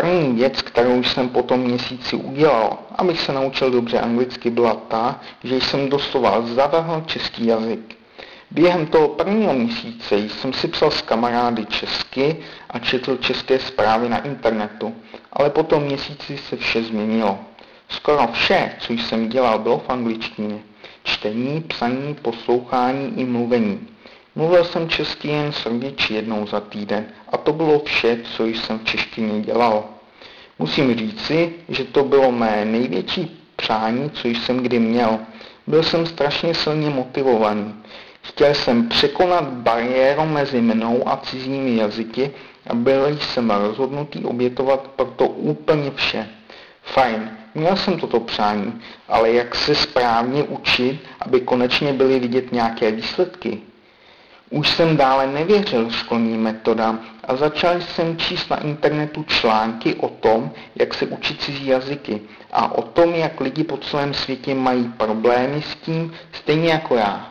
První věc, kterou jsem po tom měsíci udělal, abych se naučil dobře anglicky, byla ta, že jsem doslova zavrhl český jazyk. Během toho prvního měsíce jsem si psal s kamarády česky a četl české zprávy na internetu, ale po tom měsíci se vše změnilo. Skoro vše, co jsem dělal, bylo v angličtině. Čtení, psaní, poslouchání i mluvení. Mluvil jsem česky jen s rodiči jednou za týden a to bylo vše, co jsem v češtině dělal. Musím říci, že to bylo mé největší přání, co jsem kdy měl. Byl jsem strašně silně motivovaný. Chtěl jsem překonat bariéru mezi mnou a cizími jazyky a byl jsem rozhodnutý obětovat proto úplně vše. Fajn, měl jsem toto přání, ale jak se správně učit, aby konečně byly vidět nějaké výsledky? Už jsem dále nevěřil školním metodám a začal jsem číst na internetu články o tom, jak se učit cizí jazyky a o tom, jak lidi po celém světě mají problémy s tím, stejně jako já.